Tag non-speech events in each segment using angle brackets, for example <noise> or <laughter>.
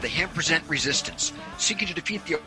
The Hemp Present Resistance, seeking to defeat the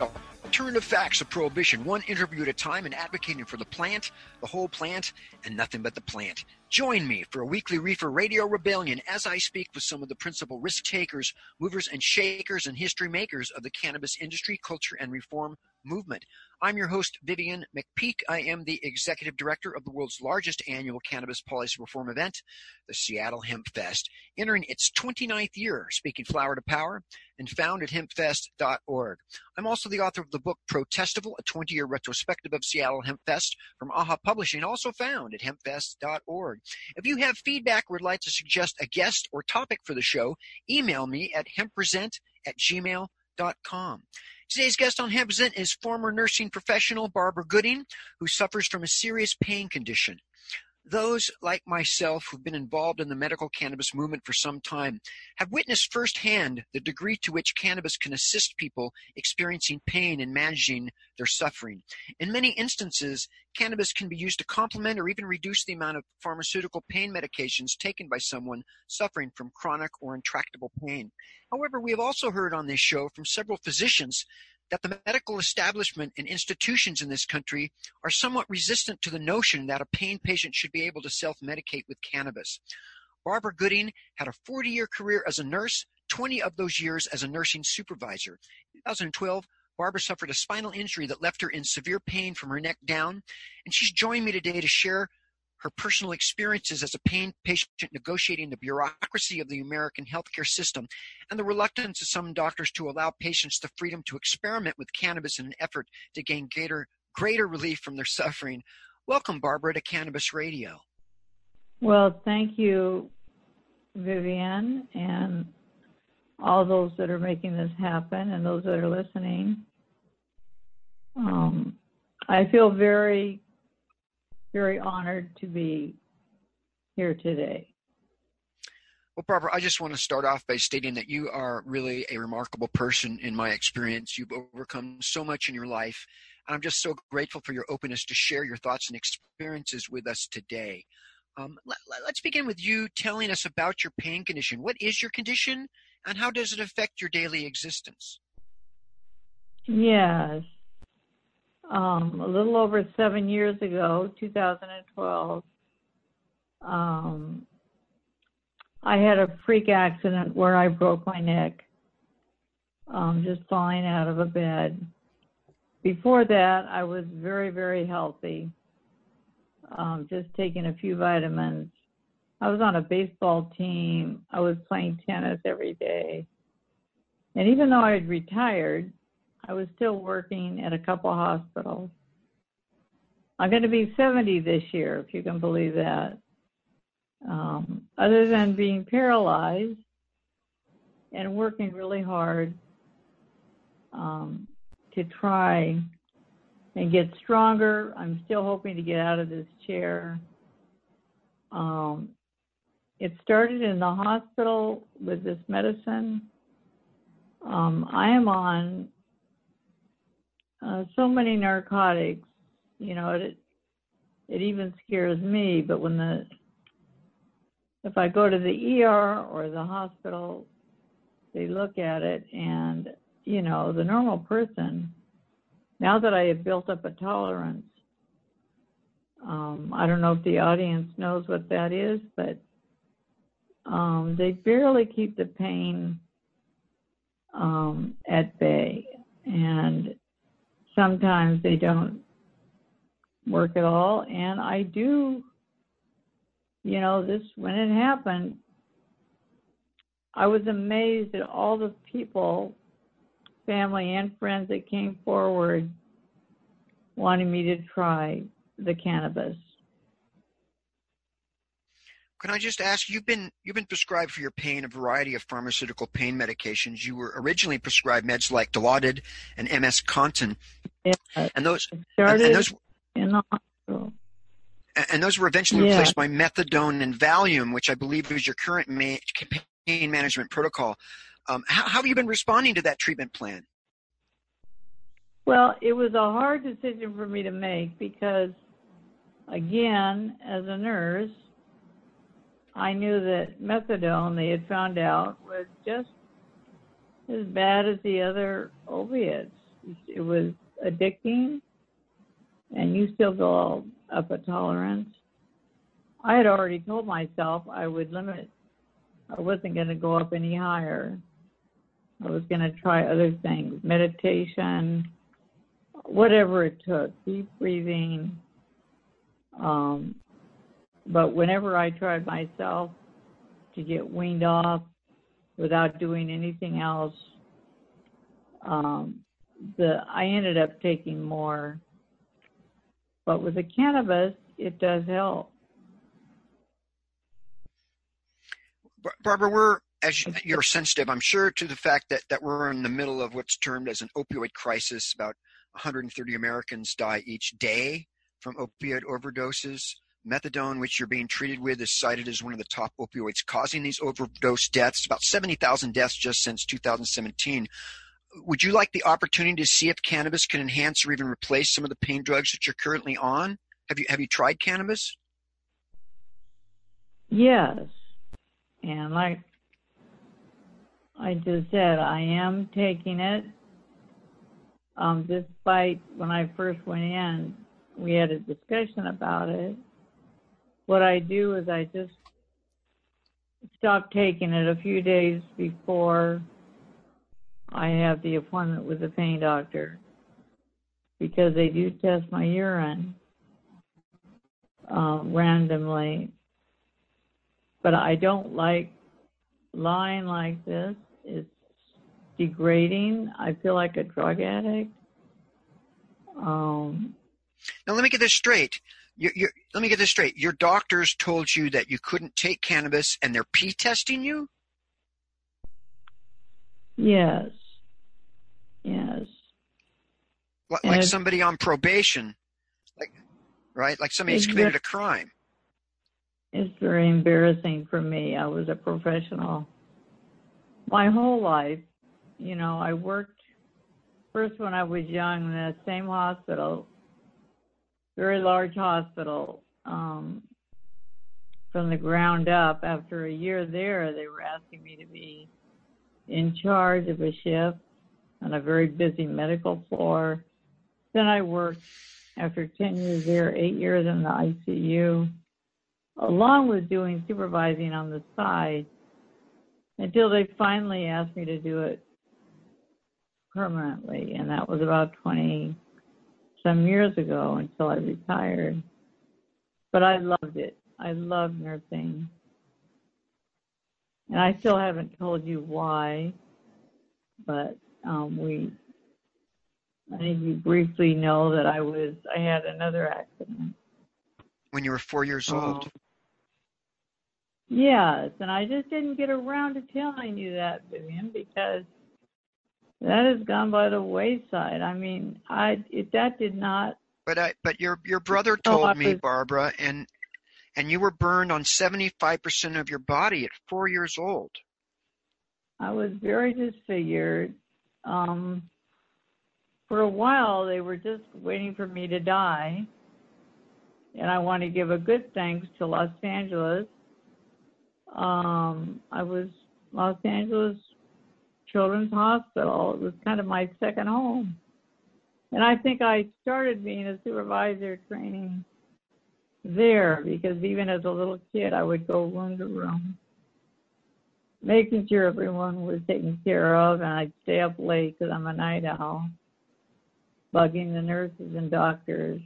alternative facts of prohibition, one interview at a time, and advocating for the plant, the whole plant, and nothing but the plant. Join me for a weekly reefer radio rebellion as I speak with some of the principal risk takers, movers and shakers, and history makers of the cannabis industry, culture, and reform movement. I'm your host, Vivian McPeak. I am the executive director of the world's largest annual cannabis policy reform event, the Seattle Hemp Fest, entering its 29th year, speaking flower to power, and found at hempfest.org. I'm also the author of the book Protestival, a 20 year retrospective of Seattle Hemp Fest from AHA Publishing, also found at hempfest.org. If you have feedback or would like to suggest a guest or topic for the show, email me at hempresent at gmail.com. Today's guest on Hemp is former nursing professional Barbara Gooding, who suffers from a serious pain condition. Those like myself who've been involved in the medical cannabis movement for some time have witnessed firsthand the degree to which cannabis can assist people experiencing pain and managing their suffering. In many instances, cannabis can be used to complement or even reduce the amount of pharmaceutical pain medications taken by someone suffering from chronic or intractable pain. However, we have also heard on this show from several physicians that the medical establishment and institutions in this country are somewhat resistant to the notion that a pain patient should be able to self medicate with cannabis. Barbara Gooding had a 40 year career as a nurse, 20 of those years as a nursing supervisor. In 2012, Barbara suffered a spinal injury that left her in severe pain from her neck down, and she's joined me today to share her personal experiences as a pain patient negotiating the bureaucracy of the American healthcare system and the reluctance of some doctors to allow patients the freedom to experiment with cannabis in an effort to gain greater, greater relief from their suffering. Welcome, Barbara, to Cannabis Radio. Well, thank you, Vivian, and all those that are making this happen and those that are listening. Um, I feel very very honored to be here today. Well, Barbara, I just want to start off by stating that you are really a remarkable person in my experience. You've overcome so much in your life. And I'm just so grateful for your openness to share your thoughts and experiences with us today. Um, let, us begin with you telling us about your pain condition. What is your condition and how does it affect your daily existence? Yes um, a little over seven years ago, 2012, um, I had a freak accident where I broke my neck, um, just falling out of a bed. Before that, I was very, very healthy, um, just taking a few vitamins. I was on a baseball team. I was playing tennis every day. And even though I had retired, I was still working at a couple hospitals. I'm going to be 70 this year, if you can believe that. Um, other than being paralyzed and working really hard um, to try and get stronger. I'm still hoping to get out of this chair. Um, it started in the hospital with this medicine. Um, I am on uh, so many narcotics, you know, it it even scares me. But when the if I go to the ER or the hospital, they look at it, and you know, the normal person. Now that I have built up a tolerance, um, I don't know if the audience knows what that is, but um, they barely keep the pain um, at bay, and sometimes they don't work at all. And I do, you know, this when it happened, I was amazed at all the people, family and friends that came forward wanting me to try the cannabis. Can I just ask? You've been you've been prescribed for your pain a variety of pharmaceutical pain medications. You were originally prescribed meds like Dilaudid and MS Contin, Yeah, and those and, and those in the hospital. and those were eventually Yeah. replaced by methadone and Valium, which I believe is your current ma- pain management protocol. Um, how, how have you been responding to that treatment plan? Well, it was a hard decision for me to make because, again, as a nurse, I knew that methadone they had found out was just as bad as the other opiates. It was addicting, and you still go up a tolerance. I had already told myself I would limit. I wasn't going to go up any higher. I was going to try other things, meditation, whatever it took, deep breathing. Um, but whenever I tried myself to get weaned off without doing anything else, um, the I ended up taking more. But with the cannabis, it does help. Barbara, we're as you- you're sensitive, I'm sure, to the fact that, that we're in the middle of what's termed as an opioid crisis. About 130 Americans die each day from opioid overdoses. Methadone, which you're being treated with, is cited as one of the top opioids causing these overdose deaths. About 70,000 deaths just since 2017. Would you like the opportunity to see if cannabis can enhance or even replace some of the pain drugs that you're currently on? Have you have you tried cannabis? Yes. And like I just said, I am taking it. Um, despite when I first went in, we had a discussion about it. What I do is I just stop taking it a few days before I have the appointment with the pain doctor because they do test my urine um, randomly but I don't like lying like this. It's degrading. I feel like a drug addict. Um, Now, let me get this straight. You you let me get this straight. Your doctors told you that you couldn't take cannabis, and they're pee testing you. yes, yes, Like, somebody on probation, like right, like somebody who's committed a crime. it's very embarrassing for me. I was a professional my whole life. You know, I worked first when I was young in the same hospital, very large hospital. Um, from the ground up. After a year there, they were asking me to be in charge of a shift on a very busy medical floor. Then I worked after 10 years there, eight years in the ICU, along with doing supervising on the side until they finally asked me to do it permanently. And that was about 20 some years ago until I retired. But I loved it. I love nursing. And I still haven't told you why, but um, we, I think you briefly know that I was, I had another accident. When you were four years old. Um, Yes, and I just didn't get around to telling you that, Vivian, because that has gone by the wayside. I mean, I it, that did not. But I, but your your brother told me, was- Barbara, and and you were burned on 75% of your body at four years old. I was very disfigured. Um, for a while, they were just waiting for me to die. And I want to give a good thanks to Los Angeles. Um, I was Los Angeles Children's Hospital. It was kind of my second home. And I think I started being a supervisor training there because even as a little kid, I would go room to room making sure everyone was taken care of, and I'd stay up late because I'm a night owl, bugging the nurses and doctors.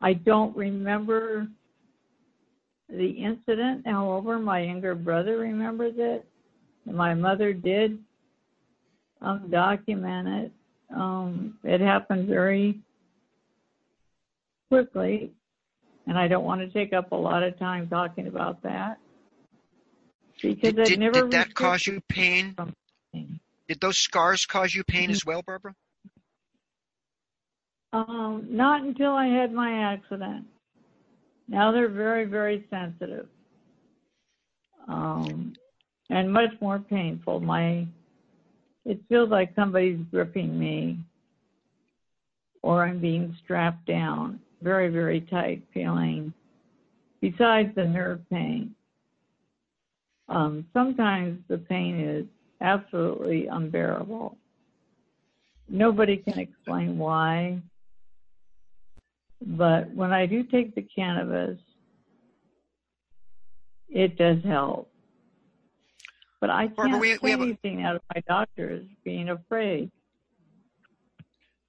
I don't remember the incident, however, my younger brother remembers it, my mother did um, document it. Um, it happened very quickly, and I don't want to take up a lot of time talking about that because Did, did, never did that cause you pain? pain. Did those scars cause you pain Mm-hmm. as well, Barbara? Um, not until I had my accident. Now they're very, very sensitive. Um, and much more painful. My it feels like somebody's gripping me or I'm being strapped down. Very, very tight feeling. Besides the nerve pain. Um, sometimes the pain is absolutely unbearable. Nobody can explain why. But when I do take the cannabis, it does help. But I can't Barbara, we- we have a- anything out of my doctors being afraid.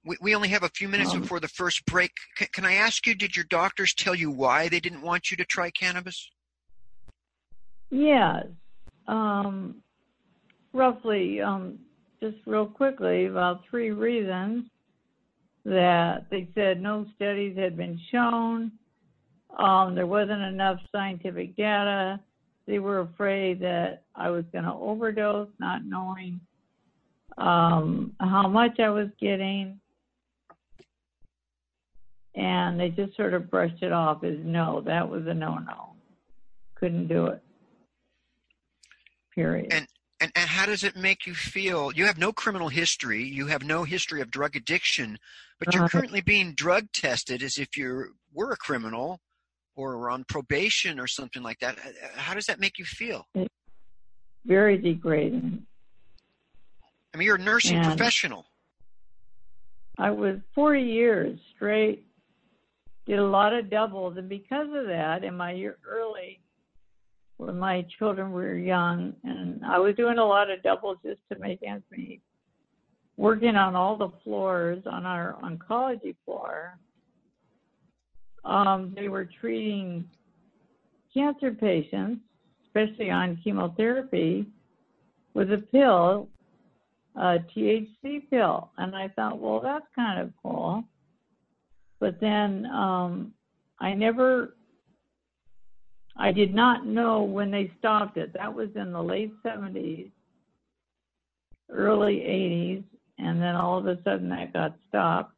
We, we only have a few minutes Um, before the first break. C- can I ask you, did your doctors tell you why they didn't want you to try cannabis? Yes. Um, roughly, um, just real quickly, about three reasons that they said no studies had been shown. Um, there wasn't enough scientific data. They were afraid that I was going to overdose, not knowing um, how much I was getting. And they just sort of brushed it off as no, that was a no no. Couldn't do it. Period. And and, and how does it make you feel? You have no criminal history. You have no history of drug addiction, but you're Right. currently being drug tested as if you were a criminal or were on probation or something like that. Uh, How does that make you feel? Very degrading. I mean, you're a nursing And- professional. I was 40 years straight, did a lot of doubles, and because of that, in my year early, when my children were young, and I was doing a lot of doubles just to make ends meet, working on all the floors on our oncology floor. Um, they were treating cancer patients, especially on chemotherapy, with a pill a THC pill. And I thought, well, that's kind of cool. But then um, I never, I did not know when they stopped it. That was in the late 70s, early 80s. And then all of a sudden that got stopped.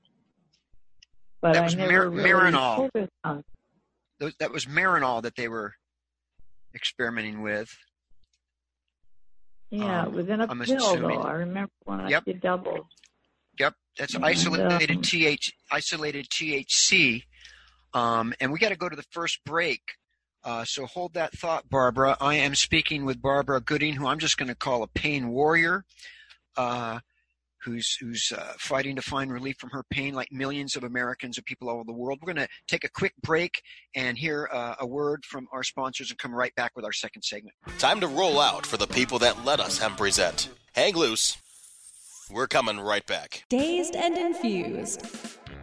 But That I was never Mar- really Marinol. focused on Those- That was Marinol that they were experimenting with. Yeah, Um, it was in a I'm pill assuming- though. I remember when Yep. I did doubles. Yep, that's And, isolated um, TH, isolated THC. Um, and we got to go to the first break. Uh, so hold that thought, Barbara. I am speaking with Barbara Gooding, who I'm just going to call a pain warrior, uh, who's who's uh, fighting to find relief from her pain, like millions of Americans and people all over the world. We're going to take a quick break and hear uh, a word from our sponsors, and come right back with our second segment. Time to roll out for the people that let us hemp present. Hang loose. We're coming right back. Dazed and Infused.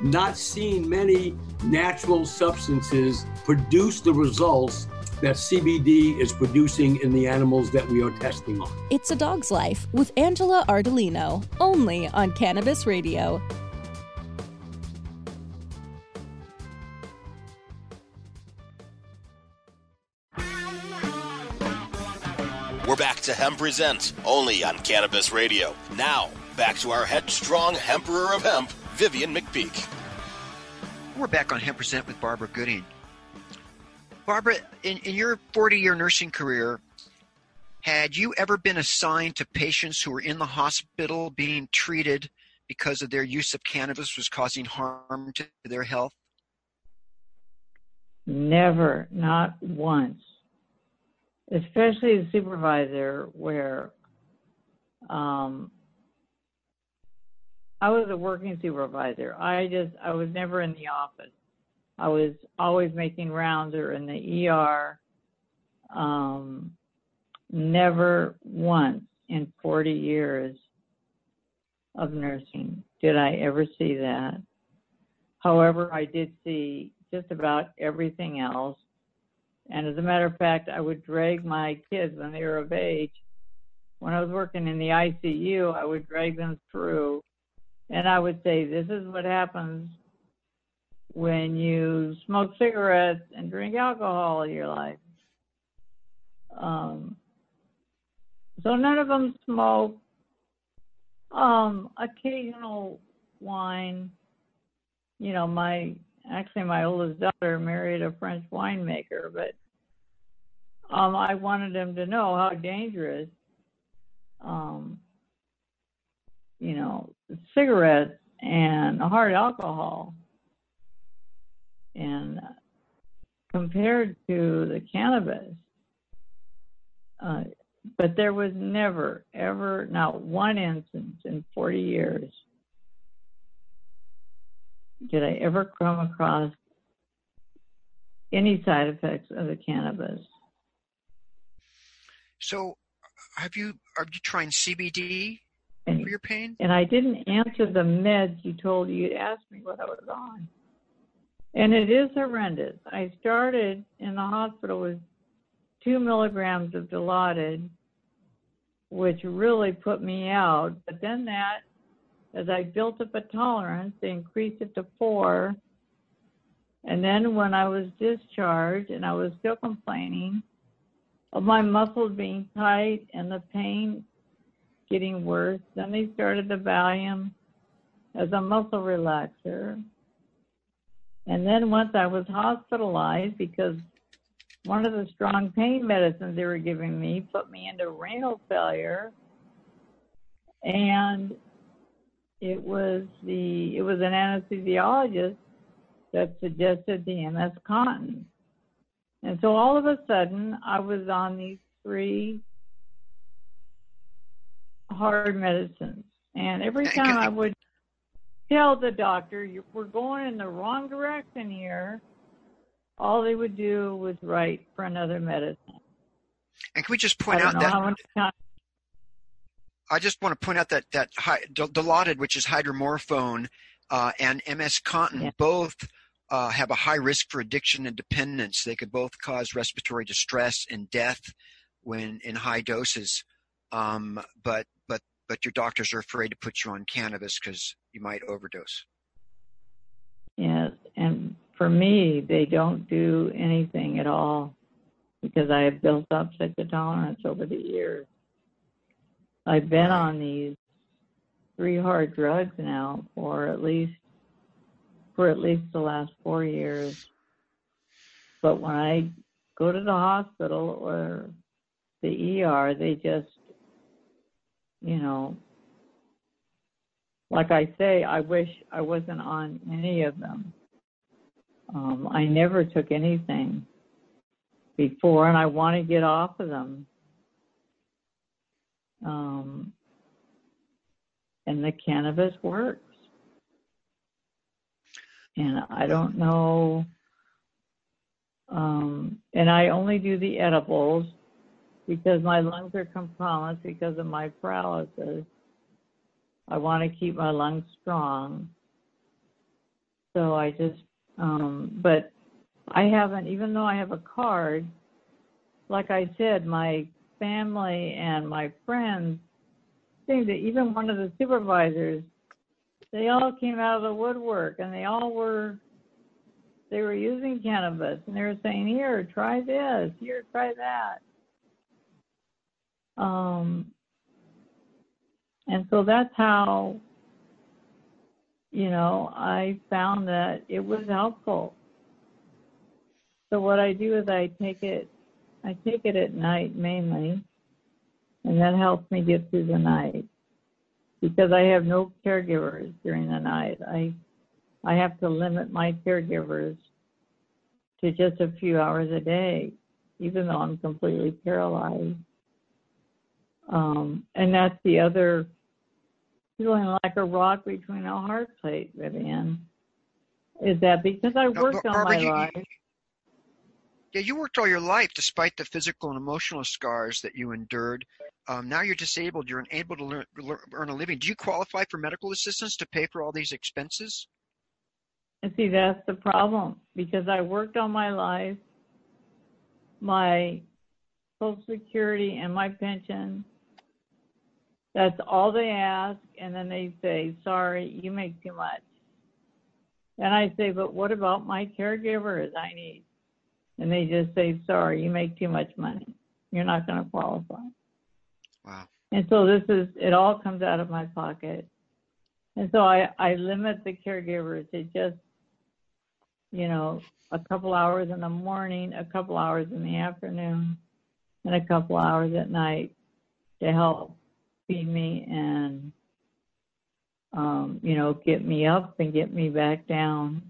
not seen many natural substances produce the results that CBD is producing in the animals that we are testing on. It's a Dog's Life with Angela Ardolino, only on Cannabis Radio. We're back to Hemp Present, only on Cannabis Radio. Now, back to our headstrong Emperor of Hemp, Vivian McPeak. We're back on Hemp Present with Barbara Gooding. Barbara, in, in your 40 year nursing career, had you ever been assigned to patients who were in the hospital being treated because of their use of cannabis was causing harm to their health? Never, not once. Especially the supervisor, where um, I was a working supervisor. I just, I was never in the office. I was always making rounds or in the ER. Um, never once in 40 years of nursing did I ever see that. However, I did see just about everything else. And as a matter of fact, I would drag my kids when they were of age. When I was working in the ICU, I would drag them through and I would say, this is what happens when you smoke cigarettes and drink alcohol in your life. Um, so none of them smoke. Um, occasional wine. You know, my actually my oldest daughter married a French winemaker, but um, I wanted them to know how dangerous, um, you know, cigarettes and hard alcohol. And compared to the cannabis, uh, but there was never, ever, not one instance in 40 years did I ever come across any side effects of the cannabis. So, have you are you trying CBD And, for your pain? and I didn't answer the meds you told you would asked me what I was on. And it is horrendous. I started in the hospital with two milligrams of Dilaudid, which really put me out. But then that, as I built up a tolerance, they increased it to four. And then when I was discharged and I was still complaining of my muscles being tight and the pain getting worse, then they started the Valium as a muscle relaxer. And then once I was hospitalized because one of the strong pain medicines they were giving me put me into renal failure. And it was the it was an anesthesiologist that suggested the MS Contin. And so all of a sudden I was on these three hard medicines. And every time I would tell the doctor, we're going in the wrong direction here, all they would do was write for another medicine. And can we just point out that how much time. I just want to point out that that Dilaudid, which is hydromorphone, uh, and MS Contin Yeah. both uh, have a high risk for addiction and dependence. They could both cause respiratory distress and death when in high doses. Um, but but but your doctors are afraid to put you on cannabis because you might overdose. Yes, and for me, they don't do anything at all because I have built up such a tolerance over the years. I've been on these three hard drugs now for at least for at least the last four years. But when I go to the hospital or the ER, they just, you know, like I say, I wish I wasn't on any of them. Um, I never took anything before, and I want to get off of them. Um, and the cannabis works. And I don't know. Um, and I only do the edibles because my lungs are compromised because of my paralysis. I want to keep my lungs strong. So I just, um, but I haven't, even though I have a card, like I said, my family and my friends seem to, even one of the supervisors, they all came out of the woodwork and they all were, they were using cannabis and they were saying, here, try this, here, try that. Um, and so that's how, you know, I found that it was helpful. So what I do is I take it, I take it at night mainly, and that helps me get through the night because I have no caregivers during the night. I, I have to limit my caregivers to just a few hours a day, even though I'm completely paralyzed. Um, and that's the other feeling like a rock between a hard plate, Vivian. Is that because I Now, worked on Barbara, my you- life? Yeah, you worked all your life despite the physical and emotional scars that you endured. Um, now you're disabled. You're unable to learn, learn, earn a living. Do you qualify for medical assistance to pay for all these expenses? And see, that's the problem because I worked all my life, my Social Security, and my pension. That's all they ask, and then they say, "Sorry, you make too much." And I say, "But what about my caregivers I need?" And they just say, "Sorry, you make too much money. You're not going to qualify." Wow. And so this is it all comes out of my pocket. And so I, I limit the caregivers to just, you know, a couple hours in the morning, a couple hours in the afternoon, and a couple hours at night to help feed me and um, you know, get me up and get me back down.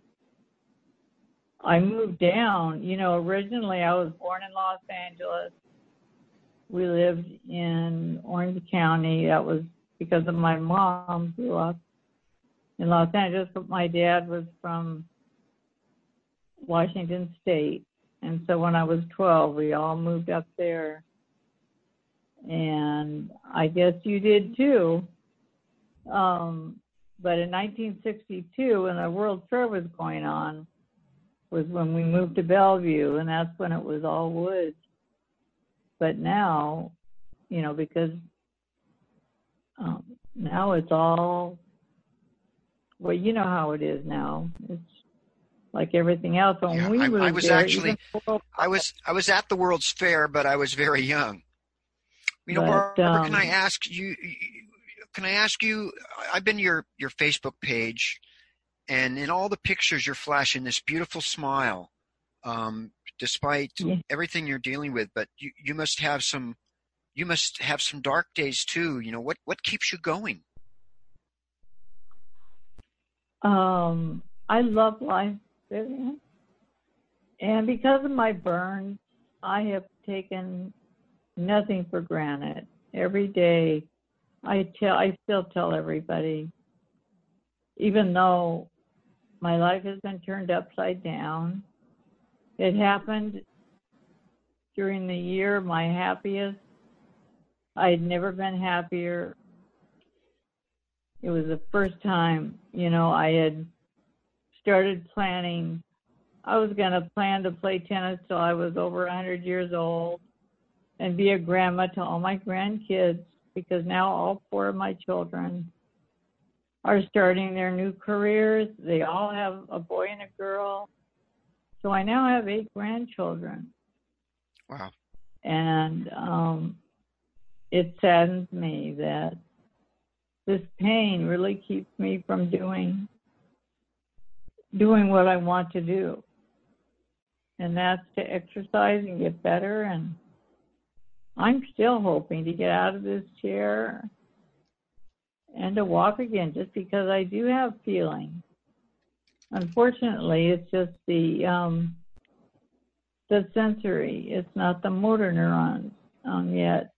I moved down, you know, originally I was born in Los Angeles we lived in Orange County. That was because of my mom grew up in Los Angeles, but my dad was from Washington State. And so when I was 12, we all moved up there. And I guess you did too. Um, but in 1962, when the World Fair was going on, was when we moved to Bellevue, and that's when it was all woods but now, you know, because um, now it's all well, you know how it is now. It's like everything else. When Yeah, we I- I was there, actually- I was I was at the World's Fair, but I was very young. You know, But, Barbara, can I um, ask you? Can I ask you? I've been your your Facebook page, and in all the pictures, you're flashing this beautiful smile, um, despite Yeah. everything you're dealing with. But you you must have some you must have some dark days too. You know what what keeps you going? Um, I love life, Vivian. And because of my burns, I have taken nothing for granted. Every day, I tell, I still tell everybody, even though my life has been turned upside down, it happened during the year my happiest. I had never been happier it was the first time, you know, I had started planning. I was going to plan to play tennis till I was over 100 years old and be a grandma to all my grandkids because now all four of my children are starting their new careers. They all have a boy and a girl. So I now have eight grandchildren. Wow. And um, it saddens me that this pain really keeps me from doing doing what I want to do. And that's to exercise and get better and I'm still hoping to get out of this chair and to walk again just because I do have feeling. Unfortunately, it's just the um, the sensory. It's not the motor neurons um, yet.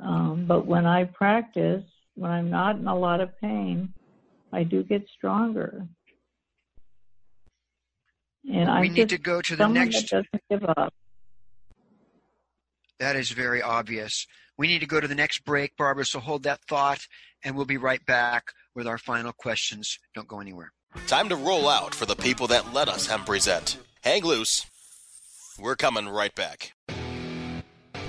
Um, but when I practice, when I'm not in a lot of pain, I do get stronger. And I we need to go to the next. That doesn't give up. That is very obvious. We need to go to the next break, Barbara, so hold that thought, and we'll be right back with our final questions. Don't go anywhere. Time to roll out for the people that let us hemp present. Hang loose. We're coming right back.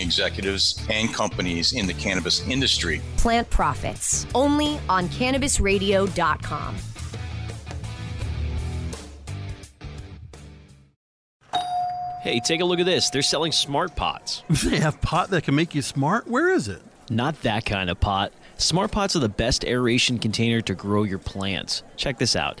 executives and companies in the cannabis industry. Plant Profits, only on cannabisradio.com. Hey, take a look at this. They're selling smart pots. <laughs> They have pot that can make you smart? Where is it? Not that kind of pot. Smart pots are the best aeration container to grow your plants. Check this out.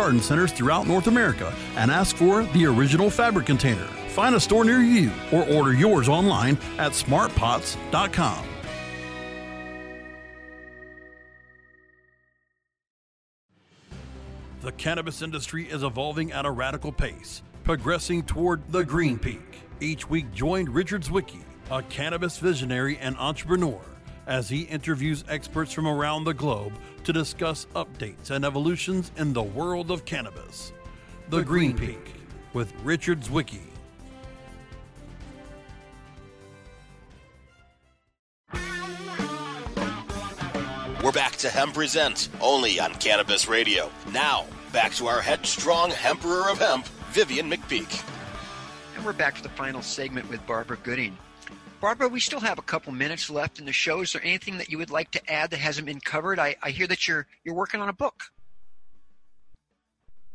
garden centers throughout North America and ask for the original fabric container. Find a store near you or order yours online at smartpots.com. The cannabis industry is evolving at a radical pace, progressing toward the green peak. Each week, join Richard Zwicky, a cannabis visionary and entrepreneur, as he interviews experts from around the globe to discuss updates and evolutions in the world of cannabis. The, the Green, Green Peak, Peak with Richard Zwicky. We're back to Hemp Present, only on Cannabis Radio. Now, back to our headstrong Emperor of Hemp, Vivian McPeak. And we're back for the final segment with Barbara Gooding. Barbara, we still have a couple minutes left in the show. Is there anything that you would like to add that hasn't been covered? I, I hear that you're you're working on a book.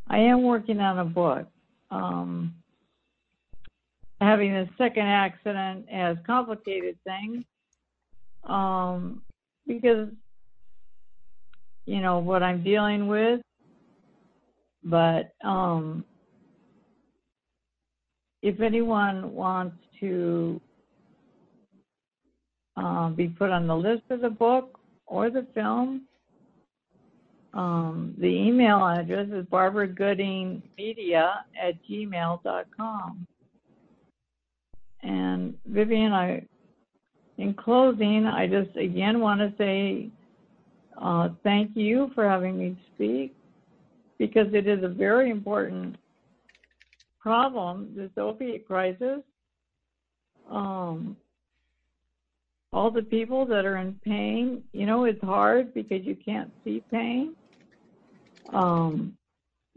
I am working on a book. Um, having a second accident has complicated things um, because you know what I'm dealing with, but um, if anyone wants to um, be put on the list of the book or the film. Um, the email address is barbaragoodingmedia at gmail.com. And Vivian, I, in closing, I just again want to say uh, thank you for having me speak because it is a very important problem, this opiate crisis. Um, all the people that are in pain, you know, it's hard because you can't see pain. Um,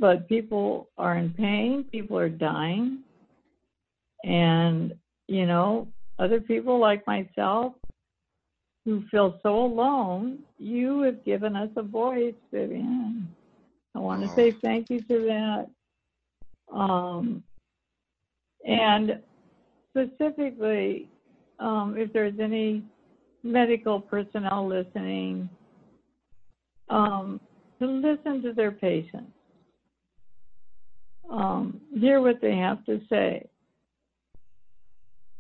but people are in pain, people are dying. And, you know, other people like myself who feel so alone, you have given us a voice, Vivian. I want to say thank you to that. Um, and specifically, um, if there's any medical personnel listening, um, to listen to their patients, um, hear what they have to say.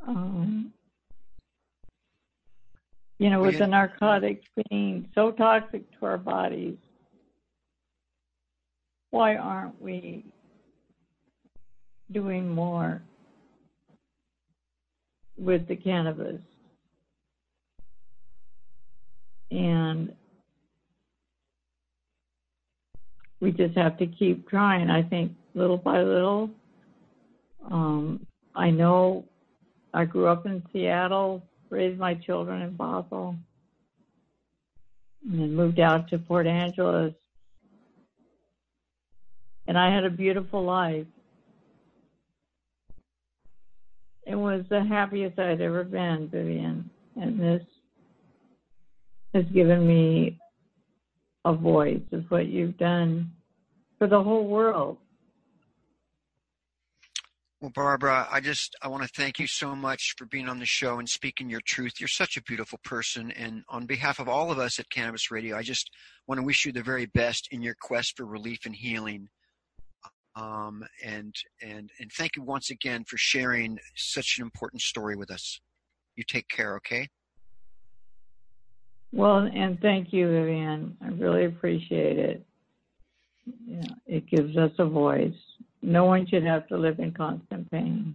Um, you know, with the narcotics being so toxic to our bodies, why aren't we doing more with the cannabis? And we just have to keep trying. I think little by little. Um, I know I grew up in Seattle, raised my children in Bothell, and then moved out to Port Angeles. And I had a beautiful life. It was the happiest I'd ever been, Vivian. And this has given me a voice of what you've done for the whole world. Well, Barbara, I just I want to thank you so much for being on the show and speaking your truth. You're such a beautiful person, and on behalf of all of us at Cannabis Radio, I just want to wish you the very best in your quest for relief and healing. Um, and and and thank you once again for sharing such an important story with us. You take care, okay? Well, and thank you, Vivian. I really appreciate it. Yeah, it gives us a voice. No one should have to live in constant pain.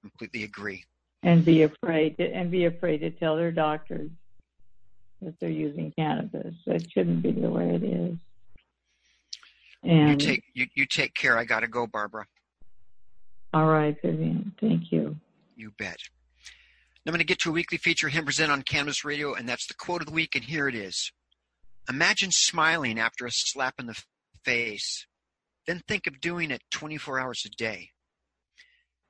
Completely agree. And be afraid to, and be afraid to tell their doctors that they're using cannabis. That shouldn't be the way it is. And you take you, you take care. I gotta go, Barbara. All right, Vivian. Thank you. You bet. I'm going to get to a weekly feature him present on Cannabis Radio, and that's the quote of the week, and here it is. Imagine smiling after a slap in the face then think of doing it 24 hours a day.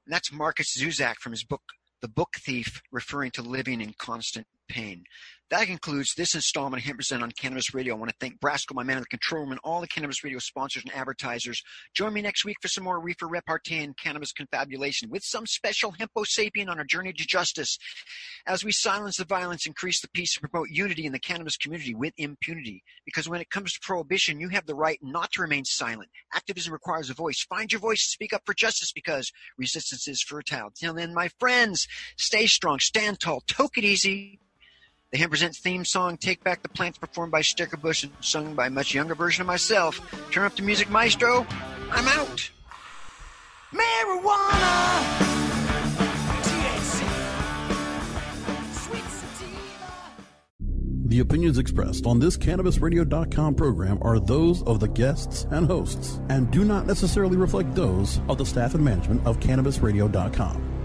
And that's Markus Zusak from his book, The Book Thief, referring to living in constant pain. That concludes this installment of 100% on Cannabis Radio. I want to thank Brasco, my man in the control room, and all the Cannabis Radio sponsors and advertisers. Join me next week for some more reefer repartee and cannabis confabulation with some special hempo sapien on our journey to justice as we silence the violence, increase the peace, and promote unity in the cannabis community with impunity. Because when it comes to prohibition, you have the right not to remain silent. Activism requires a voice. Find your voice and speak up for justice because resistance is fertile. Till then, my friends, stay strong, stand tall, toke it easy. The Hemp Presents theme song, Take Back the Plants, performed by Stickerbush and sung by a much younger version of myself. Turn up the music, maestro. I'm out. Marijuana. The opinions expressed on this CannabisRadio.com program are those of the guests and hosts and do not necessarily reflect those of the staff and management of CannabisRadio.com.